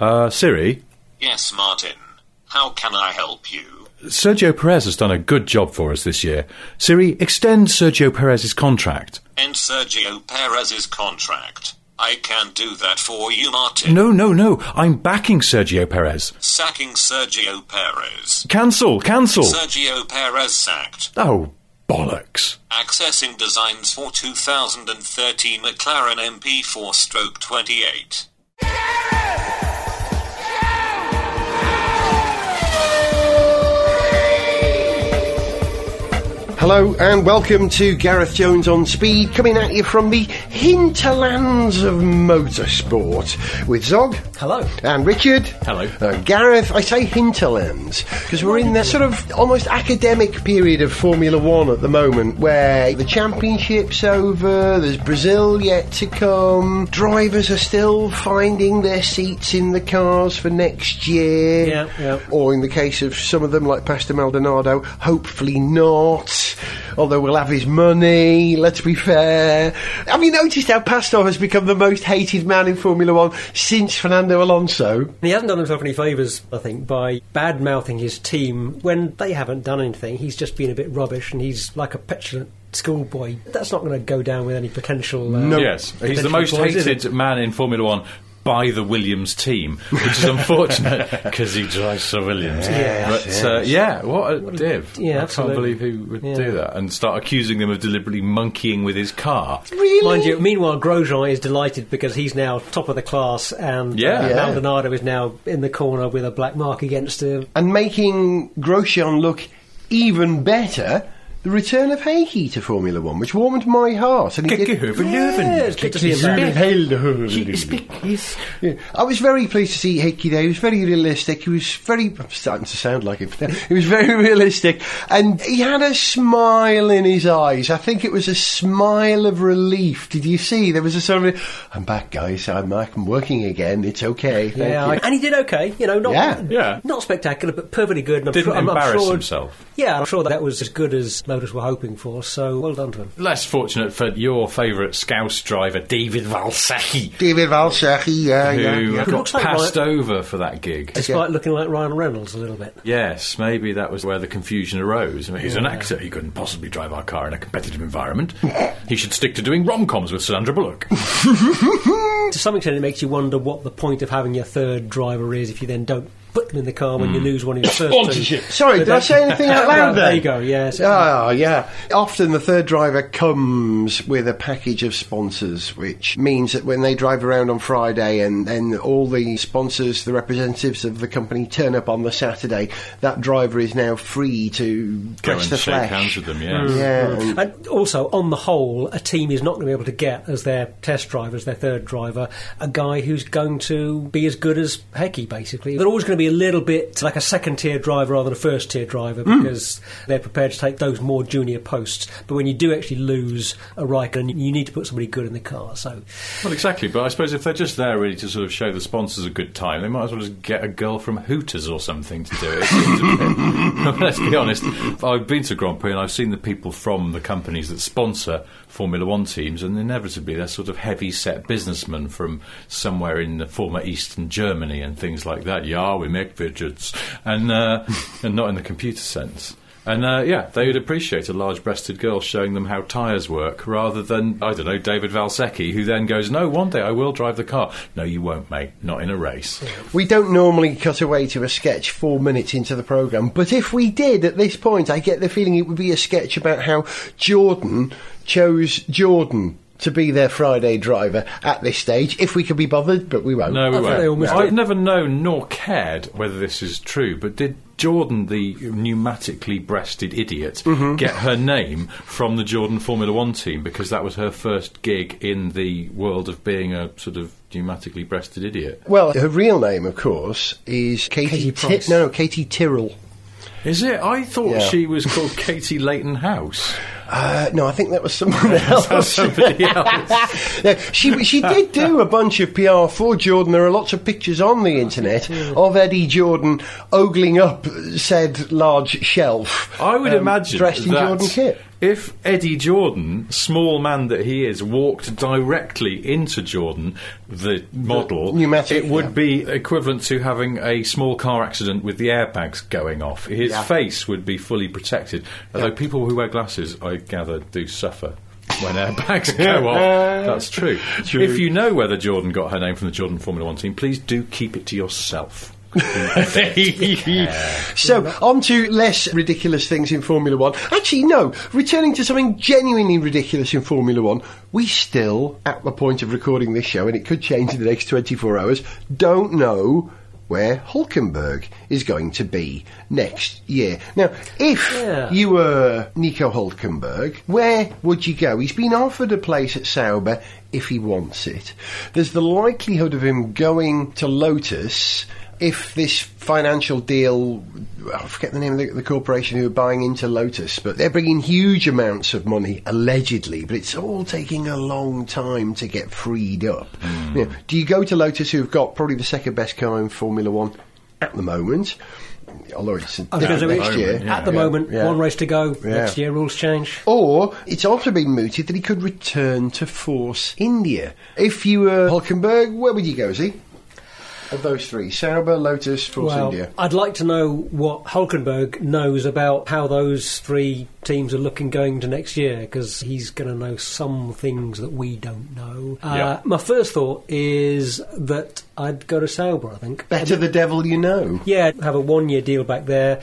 Uh, Siri, Yes, Martin. How can I help you? Sergio Perez has done a good job for us this year. Siri, extend Sergio Perez's contract. End Sergio Perez's contract. I can do that for you, Martin. No, no, no. I'm backing Sergio Perez. Sacking Sergio Perez. Cancel, cancel. Sergio Perez sacked. oh, bollocks. Accessing designs for 2013 McLaren MP4 stroke 28. Hello and welcome to Gareth Jones on Speed, coming at you from the hinterlands of motorsport with Zog. Hello. And Richard. Hello. Gareth, I say hinterlands because we're in the sort of almost academic period of Formula One at the moment where the championship's over, there's Brazil yet to come, drivers are still finding their seats in the cars for next year. Yeah, yeah. Or in the case of some of them, like Pastor Maldonado, hopefully not. Although we'll have his money, let's be fair. Have you noticed how Pastor has become the most hated man in Formula One since Fernando Alonso? He hasn't done himself any favours, I think, by bad mouthing his team when they haven't done anything. He's just been a bit rubbish and he's like a petulant schoolboy. That's not going to go down with any potential. Uh, Yes, he's the most points, is hated man in Formula One by the Williams team, which is unfortunate because he drives for Williams. Yes, but uh, yeah, what a div! yeah, I can't believe he would Yeah. do that and start accusing them of deliberately monkeying with his car. Really? Mind you, meanwhile, Grosjean is delighted because he's now top of the class and Yeah. uh, Yeah. Maldonado is now in the corner with a black mark against him. and making Grosjean look even better. The return of Heikki to Formula One, which warmed my heart. And he did- Yeah, it's good to see him back. Yeah. I was very pleased to see Heikki there. He was very realistic. He was very. I'm starting to sound like him. He was very realistic, and he had a smile in his eyes. I think it was a smile of relief. Did you see? There was a sort of, "I'm back, guys. I'm back. I'm working again. It's okay." Thank Yeah, you." I- and he did okay. You know, not Yeah. Yeah. not spectacular, but perfectly good. And I'm Didn't sure, I'm- I'm embarrass sure- himself. Yeah, I'm sure that was as good as Motors were hoping for. So well done to him. Less fortunate for your favourite Scouse driver, David Valsecchi, David Valsecchi, yeah, who yeah, yeah. got Looks like passed Ryan- over for that gig. Despite looking like Ryan Reynolds a little bit. Yes, maybe that was where the confusion arose. I mean, he's an actor. He couldn't possibly drive our car in a competitive environment. he should stick to doing rom-coms with Sandra Bullock. To some extent, it makes you wonder what the point of having your third driver is if you then don't put them in the car when you hmm. lose one of your first Sponsorship. two. Sorry, But did I say anything out loud there? There you go. Yes. Oh, yeah. Often the third driver comes with a package of sponsors, which means that when they drive around on Friday and then all the sponsors, the representatives of the company turn up on the Saturday, that driver is now free to Go press and the shake flesh. hands with them, mm, yeah. Yeah, and- And also, on the whole, a team is not going to be able to get as their test driver, as their third driver, a guy who's going to be as good as Heikki, basically. They're always going to be a little bit like a second tier driver rather than a first tier driver hmm. because they're prepared to take those more junior posts. But when you do actually lose a Raikkonen, you need to put somebody good in the car. So, Well, exactly. But I suppose if they're just there really to sort of show the sponsors a good time, they might as well just get a girl from Hooters or something to do it. it seems a bit- Let's be honest. I've been to Grand Prix and I've seen the people from the companies that sponsor Formula One teams, and inevitably they're sort of heavy set businessmen from somewhere in the former Eastern Germany and things like that. Yeah, we make widgets, and uh, and not in the computer sense. And uh, yeah, they would appreciate a large breasted girl showing them how tyres work rather than, I don't know, David Valsecchi, who then goes, No, one day I will drive the car. No, you won't, mate. Not in a race. We don't normally cut away to a sketch four minutes into the programme, but if we did at this point, I get the feeling it would be a sketch about how Jordan chose Jordan to be their Friday driver at this stage, if we could be bothered, but we won't. No, we I think they won't. almost I've never known nor cared whether this is true, but did Jordan, the pneumatically breasted idiot, mm-hmm. get her name from the Jordan Formula One team because that was her first gig in the world of being a sort of pneumatically breasted idiot? Well, her real name, of course, is Katie. Katie Ti- Price. no, Katie Tyrrell. Is it? I thought Yeah. she was called Katie Leighton House. Uh, no, I think that was someone else. Somebody else. Yeah, she she did do a bunch of PR for Jordan. There are lots of pictures on the internet of Eddie Jordan ogling up said large shelf. I would um, imagine dressed in Jordan kit. If Eddie Jordan, small man that he is, walked directly into Jordan, the model, pneumatic, it would yeah. be equivalent to having a small car accident with the airbags going off. His Yeah. face would be fully protected. Although people who wear glasses, I gather, do suffer. When airbags go off, that's true. True. If you know whether Jordan got her name from the Jordan Formula One team, please do keep it to yourself. So, on to less ridiculous things in Formula One. Actually, no, returning to something genuinely ridiculous in Formula One, we still, at the point of recording this show, and it could change in the next 24 hours, don't know where Hulkenberg is going to be next year. Now, if Yeah. you were Nico Hulkenberg, where would you go? He's been offered a place at Sauber if he wants it. There's the likelihood of him going to Lotus if this financial deal, I forget the name of the, the corporation who are buying into Lotus, but they're bringing huge amounts of money, allegedly, but it's all taking a long time to get freed up. Hmm. You know, do you go to Lotus, who've got probably the second best car in Formula One at the moment? Although it's I was gonna say, next year. yeah. At the Yeah, moment, yeah. one race to go. Yeah. Next year, rules change. Or it's also been mooted that he could return to Force India. If you were Hulkenberg, where would you go, Z? Of those three, Sauber, Lotus, Force Well, India. I'd like to know what Hulkenberg knows about how those three teams are looking going to next year because he's going to know some things that we don't know. Uh, Yeah. My first thought is that I'd go to Sauber. I think Better the devil you know. Yeah, have a one year deal back there.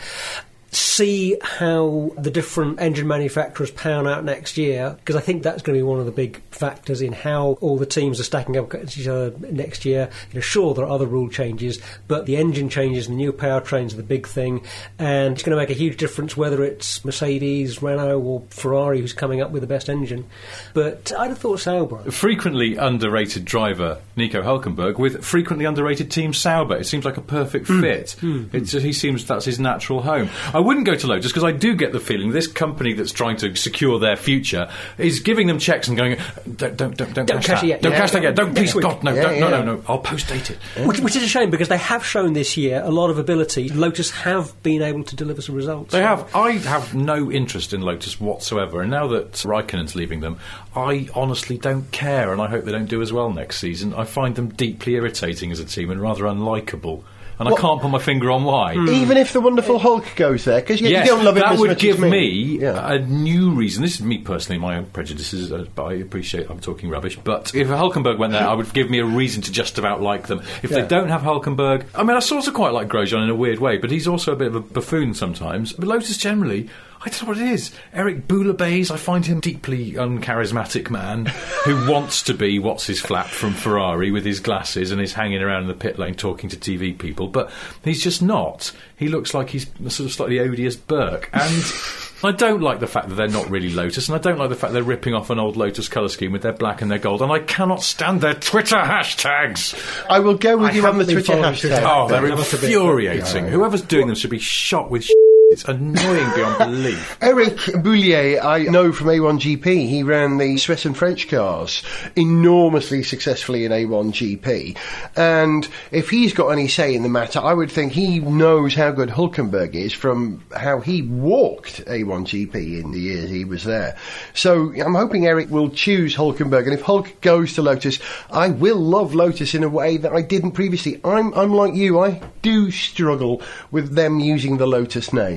See how the different engine manufacturers pan out next year, because I think that's going to be one of the big factors in how all the teams are stacking up against each other next year. You know, sure, there are other rule changes, but the engine changes and the new powertrains are the big thing, and it's going to make a huge difference whether it's Mercedes, Renault, or Ferrari who's coming up with the best engine. But I'd have thought Sauber. frequently underrated driver Nico Hulkenberg with frequently underrated team Sauber. It seems like a perfect hmm. fit. Hmm. It's, he seems that's his natural home. I wouldn't go to Lotus because I do get the feeling this company that's trying to secure their future is giving them checks and going, don't don't don't, don't, cash that. it yet. Don't cash that yet. Don't please. God no no no no. I'll post date it. Which, which is a shame because they have shown this year a lot of ability. Lotus have been able to deliver some results. They have. I have no interest in Lotus whatsoever, and now that Raikkonen's leaving them, I honestly don't care, and I hope they don't do as well next season. I find them deeply irritating as a team and rather unlikable, and I can't put my finger on why. Even if the wonderful Hulk goes there, because you, Yes, you don't love him that would give as me Yeah. a new reason. This is me personally, my own prejudices, uh, but I appreciate I'm talking rubbish. But if Hulkenberg went there, I would give me a reason to just about like them. If Yeah. they don't have Hulkenberg, I mean, I sort of quite like Grosjean in a weird way, but he's also a bit of a buffoon sometimes. But Lotus generally. I don't know what it is. Eric Boulabase, I find him deeply uncharismatic man who wants to be what's his flap from Ferrari with his glasses and is hanging around in the pit lane talking to TV people, but he's just not. He looks like he's a sort of slightly odious Burke, and I don't like the fact that they're not really Lotus, and I don't like the fact they're ripping off an old Lotus colour scheme with their black and their gold, and I cannot stand their Twitter hashtags. I will go with I you on the Twitter following hashtag. Oh, they're That must have been- infuriating. Whoever's doing them should be shot with. It's annoying beyond belief. Eric Boullier, I know from A1GP, he ran the Swiss and French cars enormously successfully in A1GP. And if he's got any say in the matter, I would think he knows how good Hulkenberg is from how he walked A1GP in the years he was there. So I'm hoping Eric will choose Hulkenberg. And if Hulk goes to Lotus, I will love Lotus in a way that I didn't previously. I'm, I'm like you, I do struggle with them using the Lotus name.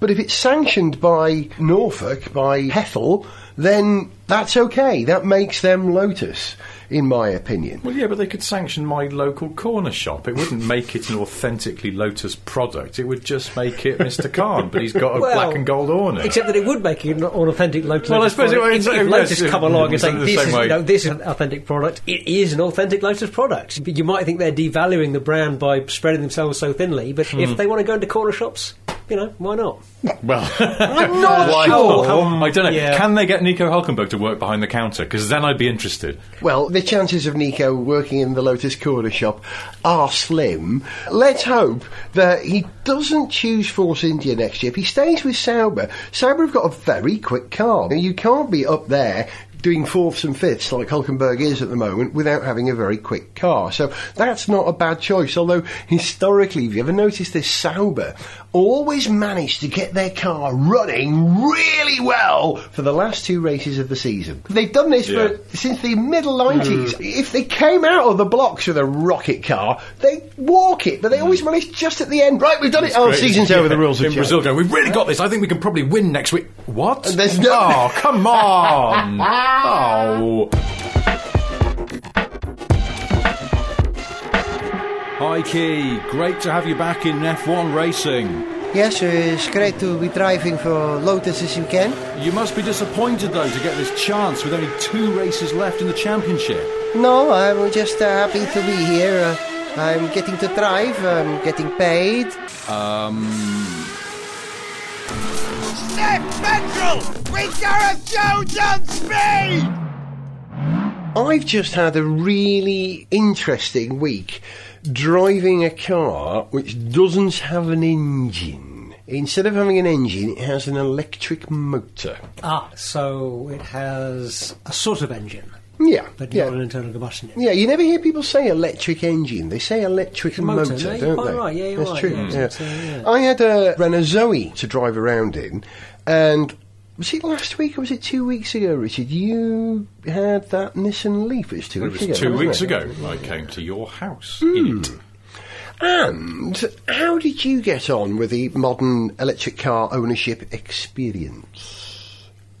But if it's sanctioned by Norfolk, by Hethel, then that's okay. That makes them Lotus, in my opinion. Well, yeah, but they could sanction my local corner shop. It wouldn't make it an authentically Lotus product. It would just make it Mr. Khan, but he's got a Well, black and gold awning. Except that it would make it an authentic Lotus. Well, I Lotus suppose it- product. it's- if, if Lotus it- come along and say this is, way. you know, this is an authentic product, it is an authentic Lotus product. You might think they're devaluing the brand by spreading themselves so thinly, but Hmm. if they want to go into corner shops, you know, why not? well, I'm not why sure. not? I don't know. Yeah. Can they get Nico Hulkenberg to work behind the counter? Because then I'd be interested. Well, the chances of Nico working in the Lotus corner shop are slim. Let's hope that he doesn't choose Force India next year. If he stays with Sauber, Sauber have got a very quick car. You can't be up there doing fourths and fifths like Hulkenberg is at the moment without having a very quick car. So that's not a bad choice. Although historically, have you ever noticed this Sauber always managed to get their car running really well for the last two races of the season. They've done this Yeah. for since the middle 90s. Mm. If they came out of the blocks with a rocket car, they walk it, but they always mm. manage just at the end. Right, we've done it. Oh, Great. season's over. The rules in. Brazil. Going, we've really got this. I think we can probably win next week. What? There's no- Oh, come on! oh. Hi, Key. Great to have you back in F1 racing. Yes, it's great to be driving for Lotus this weekend. You must be disappointed, though, to get this chance with only two races left in the championship. No, I'm just uh, happy to be here. Uh, I'm getting to drive, I'm getting paid. Um, I've just had a really interesting week driving a car which doesn't have an engine. Instead of having an engine, it has an electric motor. Ah, so it has a sort of engine, Yeah, but yeah. not an internal combustion engine. Yeah, you never hear people say electric engine. They say electric motor, motor, no, don't quite they? right, yeah, you're That's right, true. yeah, yeah. it's, uh, yeah. I had a Renault Zoe to drive around in, and was it last week or was it two weeks ago, Richard? You had that Nissan Leaf. It was two it weeks was ago. two weeks it? ago. I came to your house in it. And how did you get on with the modern electric car ownership experience?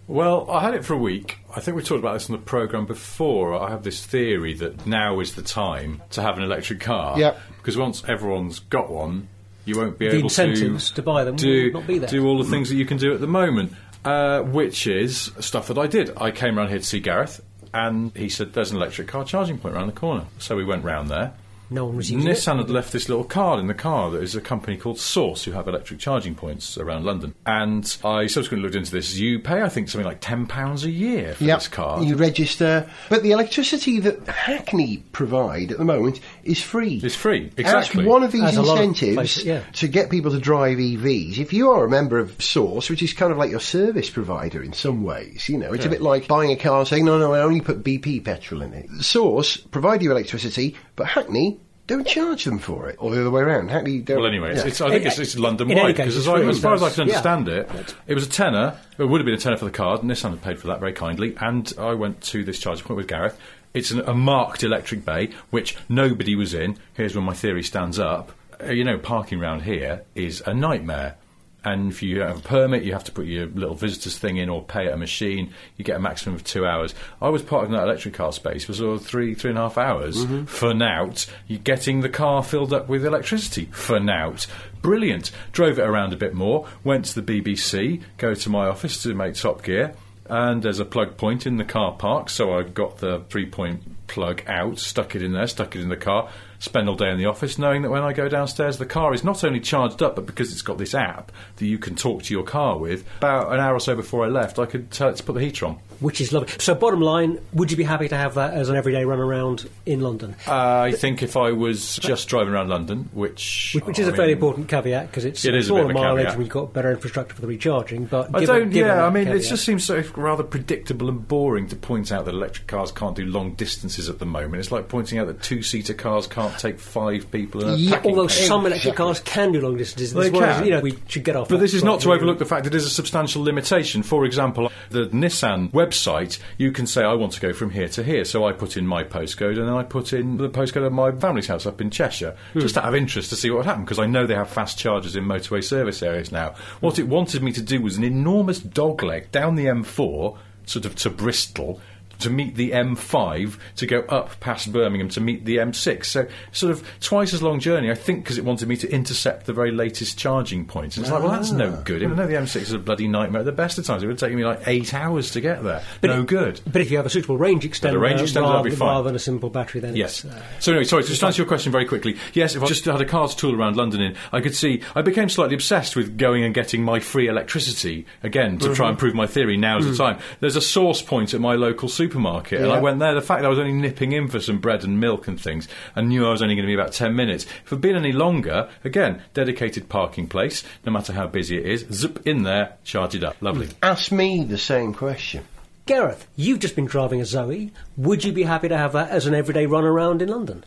Well, I had it for a week. I think we talked about this on the programme before. I have this theory that now is the time to have an electric car. Yep. Because once everyone's got one, you won't be The able incentives to buy them do, not be there. do all the things that you can do at the moment, uh, which is stuff that I did. I came around here to see Gareth, and he said, There's an electric car charging point around the corner. So we went round there. No one was using Nissan it. had left this little card in the car that is a company called Source who have electric charging points around London. And I subsequently looked into this. You pay, I think, something like £10 a year for Yep, this card. You register, but the electricity that Hackney provide at the moment is free. It's free, exactly. That's one of these As a of incentives places, yeah. to get people to drive EVs. If you are a member of Source, which is kind of like your service provider in some ways, you know, it's a bit like buying a car and saying, no, no, I only put BP petrol in it. Source provide you electricity, but Hackney don't charge them for it, or the other way around. Hackney don't. Well, anyway, it's, yeah. it's, I think In- it's, it's London wide because as, I- as far as I that's- can yeah. understand it, it was a tenner. It would have been a tenner for the card. And Nissan had paid for that very kindly, and I went to this charging point with Gareth. It's an, a marked electric bay which nobody was in. Here's where my theory stands up. Uh, you know, parking around here is a nightmare. And if you have a permit, you have to put your little visitors thing in or pay at a machine. You get a maximum of two hours. I was parked in that electric car space for sort of three, three and a half hours mm-hmm. for nout. You're getting the car filled up with electricity for nout. Brilliant. Drove it around a bit more. Went to the BBC. Go to my office to make Top Gear. And there's a plug point in the car park, so I got the three point plug out, stuck it in there, stuck it in the car, spend all day in the office knowing that when I go downstairs, the car is not only charged up, but because it's got this app that you can talk to your car with, about an hour or so before I left, I could tell it to put the heater on. which is lovely. So, bottom line, would you be happy to have that as an everyday run around in London? Uh, I think if I was just driving around London, which. Which, which is I a fairly important caveat because it's It is a smaller mileage caveat. and we've got better infrastructure for the recharging. But I given- don't. given yeah, I mean, it just seems so rather predictable and boring to point out that electric cars can't do long distances at the moment. It's like pointing out that two-seater cars can't take five people in a Yeah, Although case. some electric cars can do long distances, They This one is- can. you know, we should get off. But that this is not to slightly. overlook the fact that it is a substantial limitation. For example, the Nissan website, you can say, I want to go from here to here. So I put in my postcode and then I put in the postcode of my family's house up in Cheshire, hmm. just out of interest to see what would happen, because I know they have fast chargers in motorway service areas now. What it wanted me to do was an enormous dogleg down the M4, sort of to Bristol. To meet the M5 to go up past Birmingham to meet the M6, so sort of twice as long journey. I think because it wanted me to intercept the very latest charging points. And it's like, well, that's no ah. good. Even though the M6 is a bloody nightmare at the best of times, it would take me like eight hours to get there. no good. But if you have a suitable range extender, range extender, that'd rather, be fine. rather than a simple battery, then Yes. it's, uh, So anyway, sorry, just to answer your question very quickly. Yes, if I just had a car to tool around London in, I could see I became slightly obsessed with going and getting my free electricity again to try mm-hmm. and prove my theory. Now's the mm. time. There's a source point at my local supermarket, and I went there. The fact that I was only nipping in for some bread and milk and things, and knew I was only going to be about ten minutes. If it'd been any longer, again, dedicated parking place. No matter how busy it is, zip in there, charge it up. Lovely. Ask me the same question. Gareth, you've just been driving a Zoe. Would you be happy to have that as an everyday run around in London?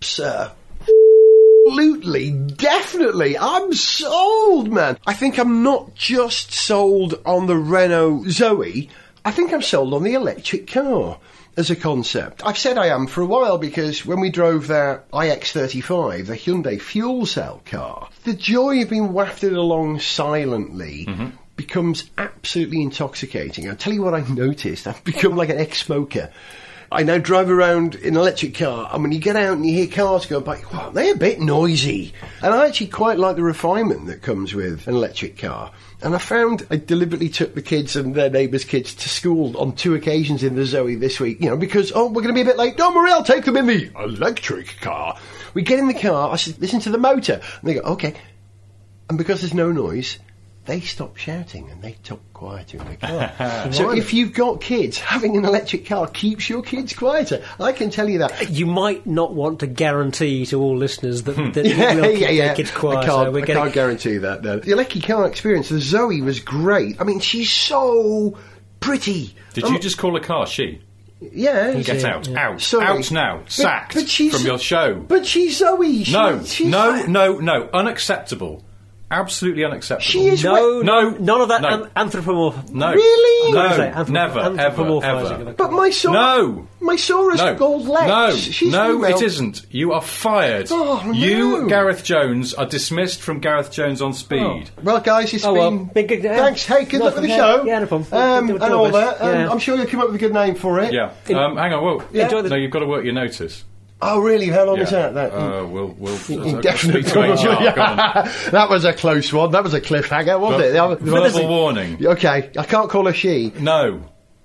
Sir. Absolutely, definitely. I'm sold, man. I think I'm not just sold on the Renault Zoe. I think I'm sold on the electric car as a concept. I've said I am for a while because when we drove that iX35, the Hyundai fuel cell car, the joy of being wafted along silently mm-hmm. becomes absolutely intoxicating. I'll tell you what I've noticed. I've become like an ex-smoker. I now drive around in an electric car, and when you get out and you hear cars go by, wow, they're a bit noisy. And I actually quite like the refinement that comes with an electric car. And I found I deliberately took the kids and their neighbours' kids to school on two occasions in the Zoe this week, you know, because, oh, we're going to be a bit late. Don't worry, I'll take them in the electric car. We get in the car, I said, listen to the motor. And they go, okay. And because there's no noise, they stop shouting and they talk quieter in the car. so if you've got kids, having an electric car keeps your kids quieter. I can tell you that. You might not want to guarantee to all listeners that, that you will keep their kids quiet. I can't, we're I getting- can't guarantee that. No. The electric car experience, the Zoe was great. I mean, she's so pretty. Did Um, you just call a car she? Yeah. Get out, yeah. out, Sorry. out now, But- sacked but she's- from your show. But she's Zoe. She, no, she's no, no, no, unacceptable. Absolutely unacceptable. She is no, No, none of that no. an- anthropomorph. No. Really? No, What is it? Anthrop- never, ever, anthropomorphising of ever. But my Saurus, No. my Saurus No, gold legs. no, she's no, female. it isn't. You are fired. Oh, no. You. Gareth Jones, are dismissed from Gareth Jones on Speed. Well, guys, it's Oh, well, been. big- good- yeah. Thanks. Hey, good luck with the yeah, show. yeah, no problem. Um, Do- do and all that. Um, Yeah. I'm sure you'll come up with a good name for it. Yeah. Um, hang on. Well, Enjoy the- no, you've got to work your notice. Oh, really? How long is that? That Uh, we'll, we'll, indefinite. speak to HR. Go on. that was a close one. That was a cliffhanger, wasn't it? That was- Verbal warning. Okay, I can't call her she. No.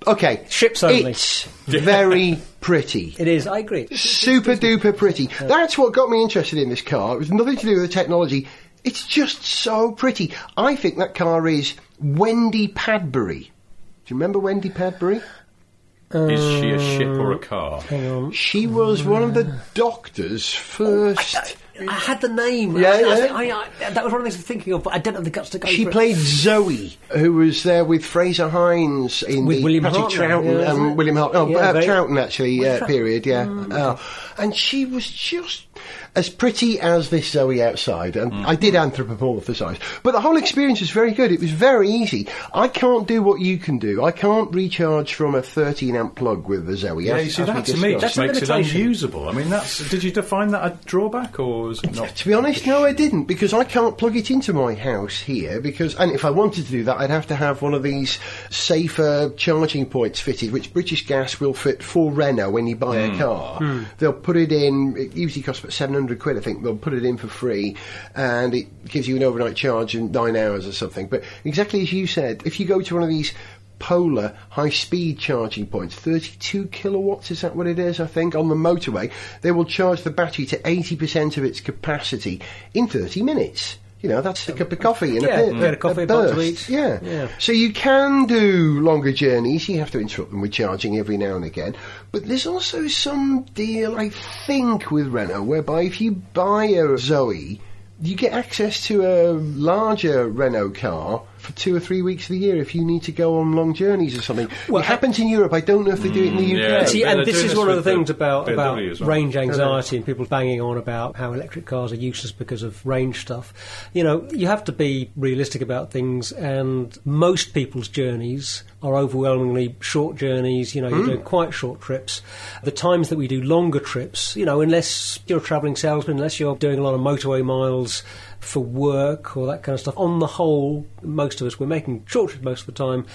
Okay, Ships only. It's very pretty. It is, I agree. Super duper pretty. That's what got me interested in this car. It was nothing to do with the technology. It's just so pretty. I think that car is Wendy Padbury. Do you remember Wendy Padbury? Is she a ship or a car? Hang on. She was one of the doctor's first. I had the name. Yeah, I, I, yeah. I, I, that was one of the things I was thinking of, but I didn't have the guts to go She for it. played Zoe, who was there with Frazer Hines in With the William Patrick Hartnell, Troughton, yeah, um. William Hartnell, oh, Yeah, uh, very- Troughton actually Was uh, period, yeah. Uh, and she was just as pretty as this Zoe outside, and I did mm-hmm. anthropomorphise. But the whole experience was very good. It was very easy. I can't do what you can do. I can't recharge from a 13 amp plug with the Zoe. Yeah, as- you see, as that to me discussed. just That's a makes it unusable. I mean, that's. Did you define that a drawback or was it not? To be honest, no, I didn't because I can't plug it into my house here. Because, and if I wanted to do that, I'd have to have one of these safer charging points fitted, which British Gas will fit for Renault when you buy a mm. car. Hmm. They'll put it in. It usually costs about seven hundred quid, I think. They'll put it in for free, and it gives you an overnight charge in nine hours or something. But exactly as you said, if you go to one of these Polar high speed charging points, 32 kilowatts, is that what it is? I think, on the motorway, they will charge the battery to 80% of its capacity in 30 minutes. You know, that's a cup of coffee and Yeah, a bit. bit of coffee, a bite to eat. Yeah. Yeah. So you can do longer journeys. You have to interrupt them with charging every now and again. But there's also some deal, I think, with Renault, whereby if you buy a Zoe, you get access to a larger Renault car for two or three weeks of the year if you need to go on long journeys or something. Well, it happens in Europe. I don't know if they do it in the UK. yeah. See, and this is one of the with the things about about well. range anxiety and people banging on about how electric cars are useless because of range stuff. You know, you have to be realistic about things, and most people's journeys are overwhelmingly short journeys. You know, you're hmm. doing quite short trips. The times that we do longer trips, you know, unless you're a travelling salesman, unless you're doing a lot of motorway miles for work or that kind of stuff. On the whole, most of us we're making short most of the time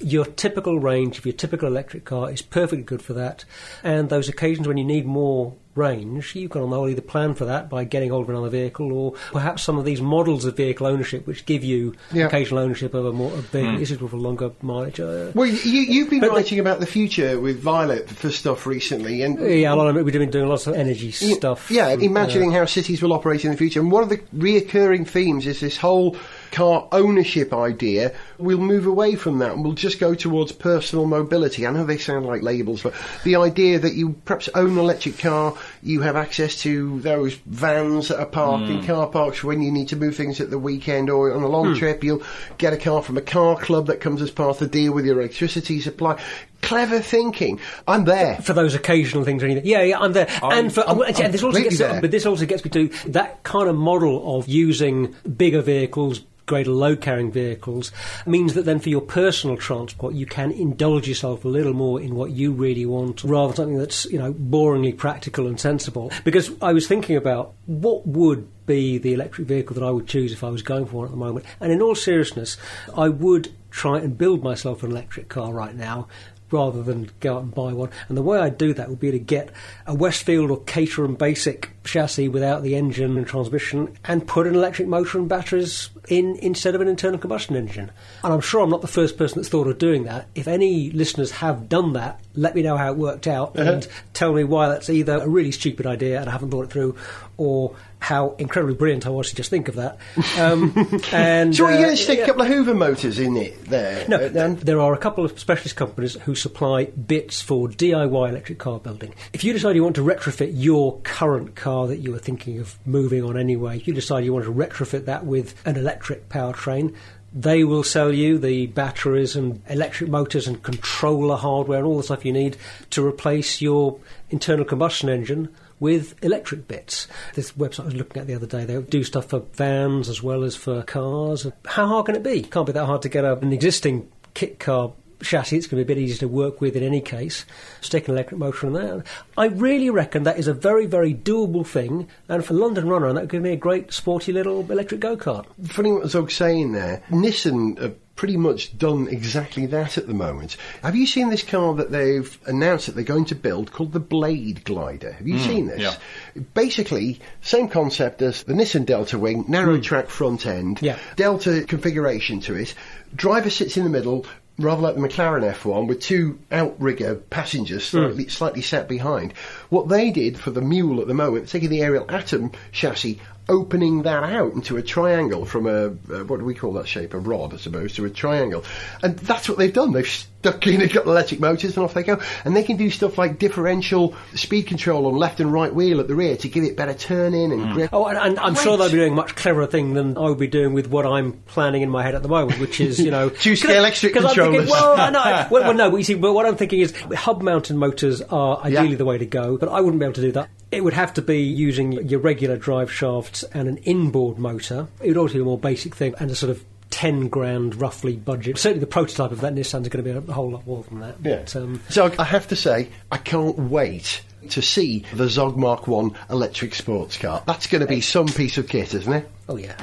your typical range of your typical electric car is perfectly good for that. And those occasions when you need more range, you've got on the whole either plan for that by getting hold of another vehicle or perhaps some of these models of vehicle ownership which give you Yeah. occasional ownership of a more a big is for longer mileage. Uh, Well, you, you've been But the- writing about the future with Violet for stuff recently, and yeah, a lot of it, we've been doing lots of energy Y- stuff. Yeah, Um, imagining how cities will operate in the future. And one of the reoccurring themes is this whole car ownership idea. We'll move away from that and we'll just go towards personal mobility. I know they sound like labels, but the idea that you perhaps own an electric car, you have access to those vans that are parked in mm. car parks when you need to move things at the weekend or on a long hmm. trip. You'll get a car from a car club that comes as part of the deal with your electricity supply. Clever thinking. I'm there. for those occasional things or anything. Yeah, yeah, I'm there. I'm- and for I'm- yeah, I'm this also gets there. but this also gets me to that kind of model of using bigger vehicles. Greater load carrying vehicles means that then for your personal transport you can indulge yourself a little more in what you really want rather than something that's you know boringly practical and sensible. Because I was thinking about what would be the electric vehicle that I would choose if I was going for one at the moment, and in all seriousness, I would try and build myself an electric car right now rather than go out and buy one. And the way I'd do that would be to get a Westfield or Caterham basic chassis without the engine and transmission and put an electric motor and batteries in instead of an internal combustion engine. And I'm sure I'm not the first person that's thought of doing that. If any listeners have done that, let me know how it worked out uh-huh. and tell me why that's either a really stupid idea and I haven't thought it through or how incredibly brilliant I was to just think of that. Um, and So, are you uh, going to stick yeah. a couple of Hoover motors in it there? No, Dan? there are a couple of specialist companies who supply bits for DIY electric car building. If you decide you want to retrofit your current car that you were thinking of moving on anyway, if you decide you want to retrofit that with an electric powertrain, they will sell you the batteries and electric motors and controller hardware and all the stuff you need to replace your internal combustion engine with electric bits. This website I was looking at the other day, they do stuff for vans as well as for cars. How hard can it be? Can't be that hard to get an existing kit car chassis. It's going to be a bit easier to work with in any case. Stick an electric motor in there. I really reckon that is a very, very doable thing. And for London Runner, that would give me a great sporty little electric go kart. Funny what Zog's saying there. Nissan have pretty much done exactly that at the moment. Have you seen this car that they've announced that they're going to build called the Blade Glider? Have you hmm, seen this? yeah. Basically, same concept as the Nissan Delta Wing, narrow hmm. track front end, Yeah. Delta configuration to it. Driver sits in the middle, rather like the McLaren F1, with two outrigger passengers hmm. slightly, slightly set behind. What they did for the Mule at the moment, taking the Ariel Atom chassis, opening that out into a triangle from a, uh, what do we call that shape? A rod, I suppose, to a triangle. And that's what they've done. They've stuck in a couple of electric motors and off they go. And they can do stuff like differential speed control on left and right wheel at the rear to give it better turn in and grip. Oh, and, and I'm sure they'll be doing a much cleverer thing than I would be doing with what I'm planning in my head at the moment, which is, you know... Two-scale electric 'cause I'm thinking, controllers. well, I know, well, well, no, but you see, but what I'm thinking is hub-mounted motors are ideally Yeah. the way to go, but I wouldn't be able to do that. It would have to be using your regular drive shafts and an inboard motor. It would also be a more basic thing and a sort of 10 grand roughly budget. Certainly the prototype of that Nissan's going to be a whole lot more than that. Yeah. But, um, so I have to say, I can't wait to see the Zog Mark One electric sports car. That's going to be some piece of kit, isn't it? oh, yeah.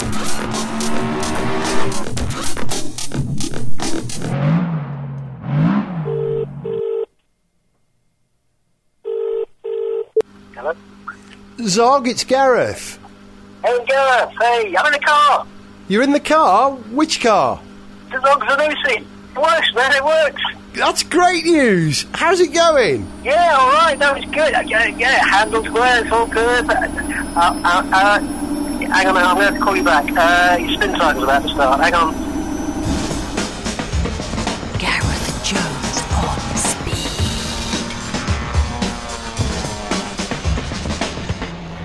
Zog, it's Gareth. Hey, Gareth. Hey, I'm in the car. You're in the car? Which car? The dog's releasing. It works, man. It works. That's great news. How's it going? Yeah, all right. No, it's good. Uh, Yeah, yeah handles well. It's all good. Uh, uh, uh, hang on a. I'm going to have to call you back. Uh, your spin cycle's about to start. Hang on.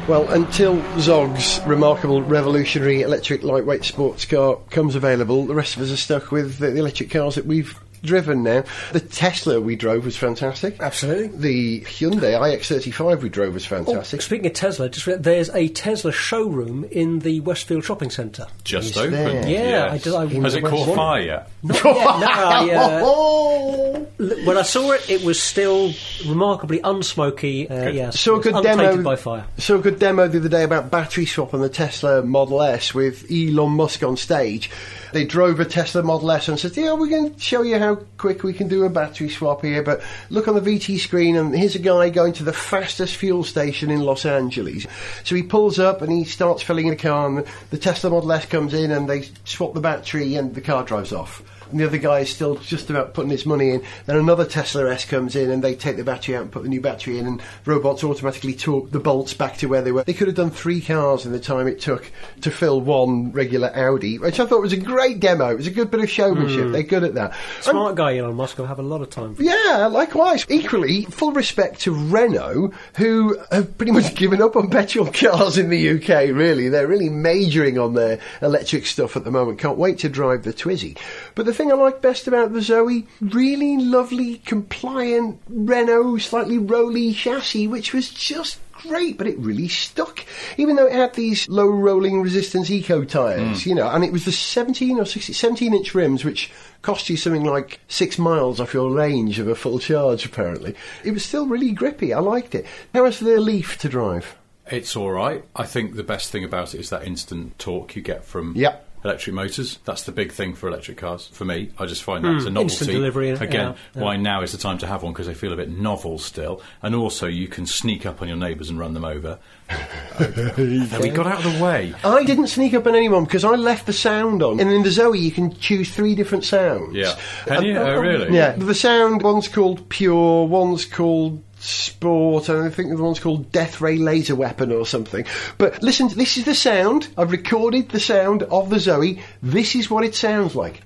Well, until Zog's remarkable revolutionary electric lightweight sports car comes available, the rest of us are stuck with the electric cars that we've driven now. The Tesla we drove was fantastic. Absolutely. The Hyundai iX35 we drove was Oh, fantastic. speaking of Tesla, just re- there's a Tesla showroom in the Westfield shopping centre. Just It's open. there. Yeah, I did- I- Has it caught went- fire yet? Not yet, no, I, uh, oh! when I saw it, it was still remarkably unsmoky. Uh, yeah, Saw a good demo. by fire. Saw a good demo the other day about battery swap on the Tesla Model S with Elon Musk on stage. They drove a Tesla Model S and said, "Yeah, we're going to show you how quick we can do a battery swap here." But look on the VT screen, and here's a guy going to the fastest fuel station in Los Angeles. So he pulls up and he starts filling in the car, and the Tesla Model S comes in, and they swap the battery, and the car drives off. And the other guy is still just about putting his money in. Then another Tesla S comes in and they take the battery out and put the new battery in, and robots automatically torque the bolts back to where they were. They could have done three cars in the time it took to fill one regular Audi, which I thought was a great demo. It was a good bit of showmanship. Hmm. They're good at that. And- Smart guy, Elon Musk. will have a lot of time. For yeah, likewise. Equally, full respect to Renault, who have pretty much given up on petrol cars in the UK, really. They're really majoring on their electric stuff at the moment. Can't wait to drive the Twizy. But the thing thing I like best about the Zoe, really lovely, compliant Renault, slightly roly chassis, which was just great, but it really stuck. Even though it had these low rolling resistance eco tyres, mm. you know, and it was the 17 or 16, 17 inch rims, which cost you something like six miles off your range of a full charge, apparently. It was still really grippy. I liked it. How was the Leaf to drive? It's all right. I think the best thing about it is that instant torque you get from Yep. Electric motors. That's the big thing for electric cars. For me, I just find that's hmm, a novelty. Instant delivery, Again, yeah. why now is the time to have one because they feel a bit novel still, and also you can sneak up on your neighbours and run them over. Then we got out of the way. I didn't sneak up on anyone because I left the sound on. And in the Zoe, you can choose three different sounds. Yeah. Can you? Uh, oh, really? Yeah. The sound, one's called Pure, one's called Sport, and I think the one's called Death Ray Laser Weapon or something. But listen, this is the sound. I've recorded the sound of the Zoe. This is what it sounds like.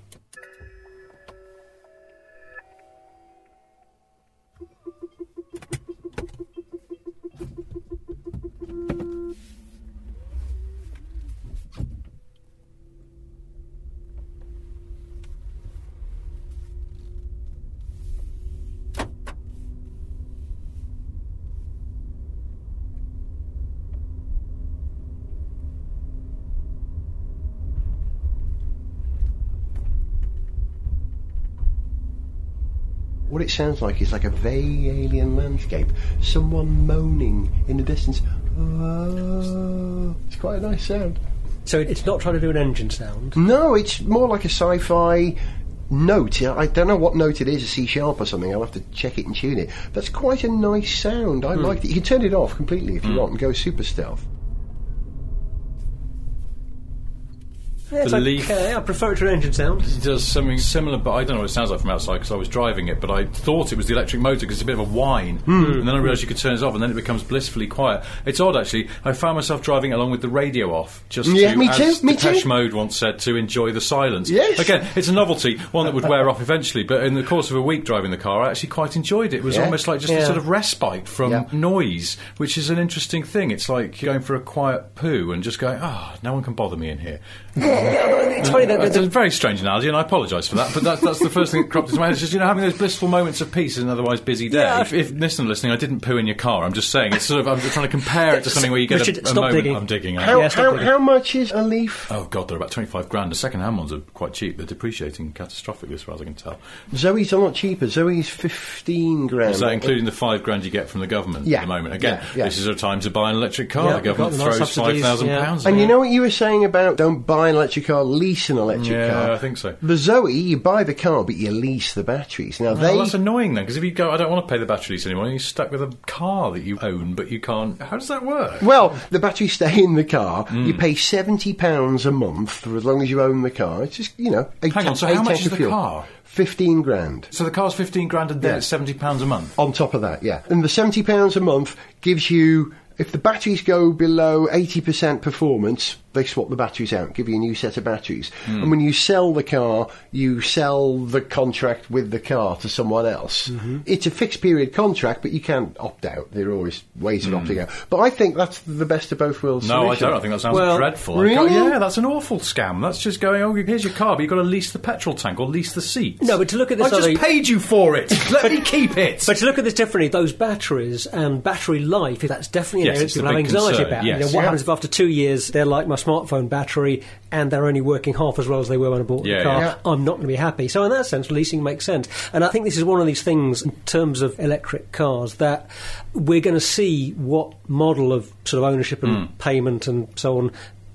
What it sounds like is like a vague alien landscape. Someone moaning in the distance. Oh, it's quite a nice sound. So it's not trying to do an engine sound. No, it's more like a sci-fi note. I don't know what note it is, a C sharp or something. I'll have to check it and tune it. That's quite a nice sound. I hmm. liked it. You can turn it off completely if you hmm. want and go super stealth. Yeah, it's Leaf- okay. I prefer it to an engine sound. It does something similar, but I don't know what it sounds like from outside because I was driving it. But I thought it was the electric motor because it's a bit of a whine, and then I realised you could turn it off, and then it becomes blissfully quiet. It's odd, actually. I found myself driving along with the radio off, just Yeah, to, me as too, me Depeche too. Mode once said, to enjoy the silence. Yes. Again, it's a novelty, one that would wear off eventually. But in the course of a week driving the car, I actually quite enjoyed it. It was Yeah. almost like just a sort of respite from Yeah. noise, which is an interesting thing. It's like going for a quiet poo and just going, ah, no one can bother me in here. It's funny that It's a very strange analogy, and I apologise for that. But that's, that's the first thing that cropped into my head. It's just you know having those blissful moments of peace in an otherwise busy day. Yeah. If, if listener listening, I didn't poo in your car. I'm just saying it's sort of I'm trying to compare it to something where you get Richard, a, a stop moment. digging. I'm digging. How, Yeah, stop how, digging. how much is a leaf? Oh god, they're about twenty five grand. The second hand ones are quite cheap. They're depreciating catastrophically, as far as I can tell. Zoe's a lot cheaper. Zoe's 15 grand. Is that including the five grand you get from the government Yeah. at the moment? Again, Yeah, yeah. this is a time to buy an electric car. Yeah, the government the nice throws five subsidies, thousand yeah. pounds. And you know what you were saying about don't buy an electric car, lease an electric Yeah, car? I think so. The Zoe, you buy the car, but you lease the batteries. Now, Well, they. that's annoying then, because if you go, I don't want to pay the battery lease anymore, you're stuck with a car that you own, but you can't. How does that work? Well, the batteries stay in the car. Hmm. You pay seventy pounds a month for as long as you own the car. It's just you know. Hang on, so how much is the fuel. car? Fifteen grand. So the car's fifteen grand, and then Yeah. it's seventy pounds a month. On top of that, yeah. And the seventy pounds a month gives you. If the batteries go below 80% performance, they swap the batteries out, give you a new set of batteries. Hmm. And when you sell the car, you sell the contract with the car to someone else. Mm-hmm. It's a fixed period contract, but you can't opt out. There are always ways of opting out. But I think that's the best of both worlds. No, I don't. I think that sounds Well, dreadful. really? I've yeah, that's an awful scam. That's just going, oh, here's your car, but you've got to lease the petrol tank or lease the seats. No, but to look at this I've just paid you for it. Let me keep it. But to look at this differently, those batteries and battery life, that's definitely an Yes, area it's people the have anxiety concern, about. You know, what Yeah. happens if after two years they're like my smartphone battery and they're only working half as well as they were when I bought Yeah, the car? yeah. I'm not going to be happy. So in that sense, leasing makes sense. And I think this is one of these things in terms of electric cars that we're going to see what model of sort of ownership and Hmm. payment and so on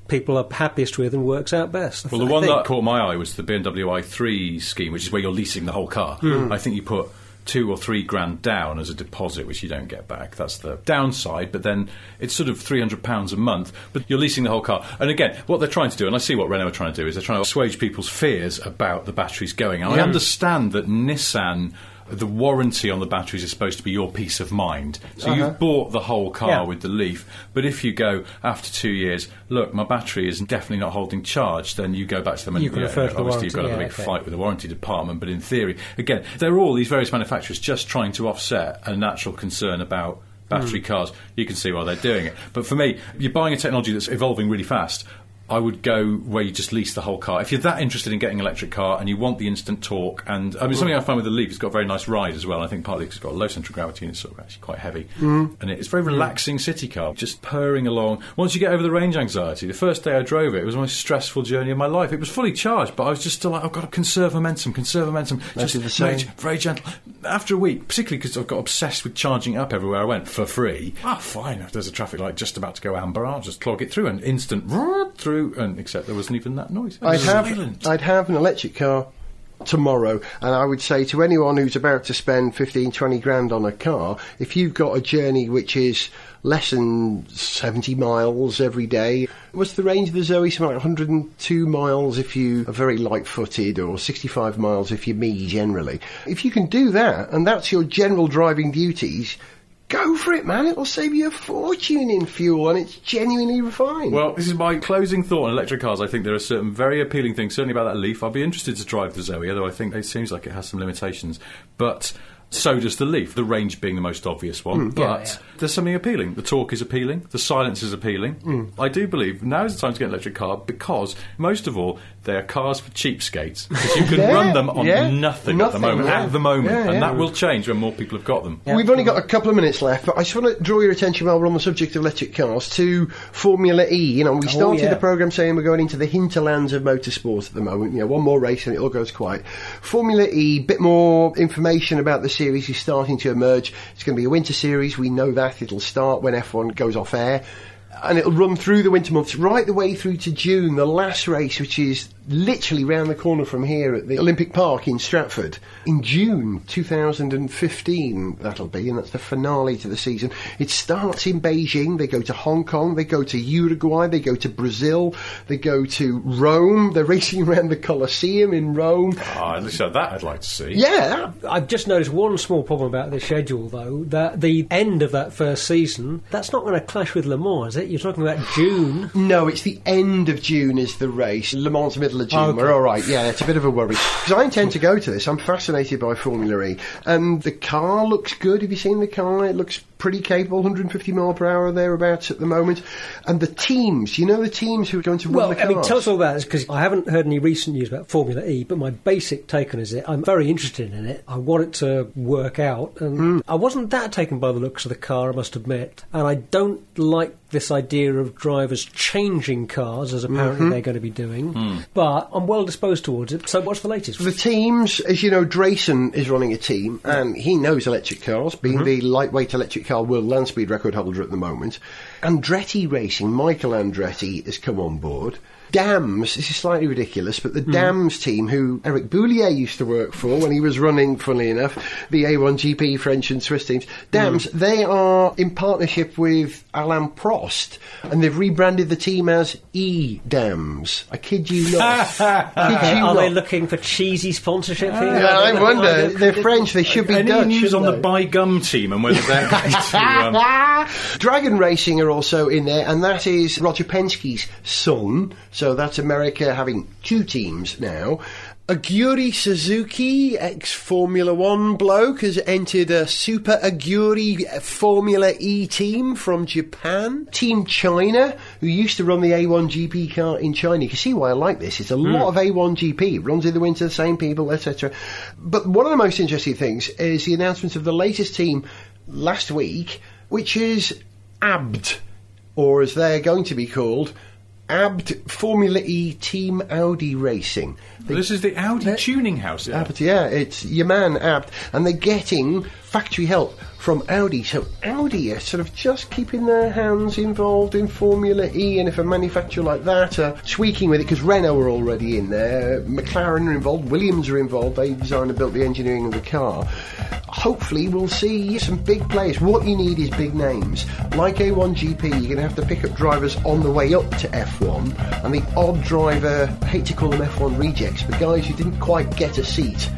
people are happiest with and works out best. Well, the I one think. that caught my eye was the BMW i3 scheme, which is where you're leasing the whole car. Hmm. I think you put two or three grand down as a deposit, which you don't get back. That's the downside. But then it's sort of three hundred pounds a month, but you're leasing the whole car. And again, what they're trying to do, and I see what Renault are trying to do, is they're trying to assuage people's fears about the batteries going. And I understand that Nissan. The warranty on the batteries is supposed to be your peace of mind. So you've bought the whole car Yeah. with the Leaf, but if you go after two years, look, my battery is definitely not holding charge, then you go back to them and You can yeah, refer to obviously you've got to have a big yeah, fight with the warranty department. But in theory, again, there are all these various manufacturers just trying to offset a natural concern about battery Hmm. cars. You can see why they're doing it. But for me, you're buying a technology that's evolving really fast. I would go where you just lease the whole car. If you're that interested in getting an electric car and you want the instant torque, and I mean something I find with the Leaf, it's got a very nice ride as well. I think partly because it's got a low central gravity and it's sort of actually quite heavy, Mm. and it's a very relaxing city car, just purring along. Once you get over the range anxiety, the first day I drove it, it was the most stressful journey of my life. It was fully charged, but I was just still like, I've got to conserve momentum, conserve momentum. That's just the same. very- very gentle. After a week, particularly because I've got obsessed with charging up everywhere I went for free. Ah, fine. If there's a traffic light just about to go amber, I'll just clog it through and instant through. And except there wasn't even that noise. I'd have silent. I'd have an electric car tomorrow and I would say to anyone who's about to spend 15 20 grand on a car if you've got a journey which is less than 70 miles every day what's the range of the Zoe something like 102 miles if you are very light footed or 65 miles if you're me generally if you can do that and that's your general driving duties Go for it, man. It'll save you a fortune in fuel and it's genuinely refined. Well, this is my closing thought on electric cars. I think there are certain very appealing things, certainly about that Leaf. I'd be interested to drive the Zoe, although I think it seems like it has some limitations. But so does the Leaf, the range being the most obvious one. Hmm. but Yeah, yeah. there's something appealing. The torque is appealing, the silence is appealing. Hmm. I do believe now is the time to get an electric car because, most of all, they are cars for cheapskates. Because you can Yeah, run them on yeah. nothing, at the moment. yeah. At the moment. Yeah, and yeah. that will change when more people have got them. We've only got a couple of minutes left, but I just want to draw your attention while we're on the subject of electric cars to Formula E. You know, we oh, started yeah. the programme saying we're going into the hinterlands of motorsport at the moment. You know, one more race and it all goes quiet. Formula E, bit more information about the series is starting to emerge. It's going to be a winter series. We know that. It'll start when F1 goes off air. And it'll run through the winter months, right the way through to June, the last race, which is literally round the corner from here at the Olympic Park in Stratford. In June 2015, that'll be, and that's the finale to the season. It starts in Beijing, they go to Hong Kong, they go to Uruguay, they go to Brazil, they go to Rome, they're racing around the Colosseum in Rome. Ah, so that I'd like to see. Yeah, I've just noticed one small problem about the schedule, though, that the end of that first season, that's not going to clash with Le Mans, is it? You're talking about June. No, it's the end of June is the race. Le Mans middle of June. Okay. We're all right. Yeah, it's a bit of a worry because I intend to go to this. I'm fascinated by Formula E, and the car looks good. Have you seen the car? It looks pretty capable, 150 mile per hour thereabouts at the moment. And the teams, you know, the teams who are going to run Well, the I cars. mean, tell us all about this because I haven't heard any recent news about Formula E, but my basic take on is it. I'm very interested in it. I want it to work out, and Hmm. I wasn't that taken by the looks of the car, I must admit. And I don't like this idea of drivers changing cars, as apparently Mm-hmm. they're going to be doing. But I'm well disposed towards it. So, what's the latest? The teams, as you know, Drayson is running a team, and he knows electric cars, being the lightweight electric car world land speed record holder at the moment. Andretti Racing, Michael Andretti, has come on board. Dams, this is slightly ridiculous, but the Dams team, who Eric Boullier used to work for when he was running, funnily enough, the A1GP French and Swiss teams, Dams, they are in partnership with Alain Prost, and they've rebranded the team as E-Dams. I kid you not. kid Okay, you are not. they looking for cheesy sponsorship here? Yeah, I wonder. They're French. They should be Any Dutch. news on shouldn't the they? Buy Gum team and whether they're going to. Um, Dragon Racing are also in there, and that is Roger Penske's son. So that's America having two teams now. Aguri Suzuki, ex Formula One bloke, has entered a Super Aguri uh, Formula E team from Japan. Team China, who used to run the A1 GP car in China. You can see why I like this. It's a lot hmm. of A1 GP. It runs in the winter, the same people, etc. But one of the most interesting things is the announcement of the latest team last week, which is ABT, or as they're going to be called, ABT Formula E Team Audi Racing. They this is the Audi tuning house. Yeah. Abt, yeah, it's your man Abt, and they're getting factory help from Audi. So Audi are sort of just keeping their hands involved in Formula E, and if a manufacturer like that are tweaking with it, because Renault are already in there, McLaren are involved, Williams are involved. They designed and built the engineering of the car. Hopefully, we'll see some big players. What you need is big names. Like A1GP, you're going to have to pick up drivers on the way up to F1, and the odd driver, I hate to call them F1 rejects, but guys who didn't quite get a seat.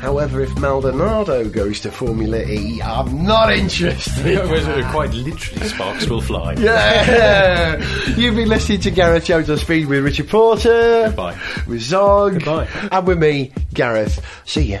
However, if Maldonado goes to Formula E, I'm not interested. Quite literally, sparks will fly. Yeah! You've been listening to Gareth Jones on Speed with Richard Porter. Goodbye. With Zog. Goodbye. And with me, Gareth. See ya.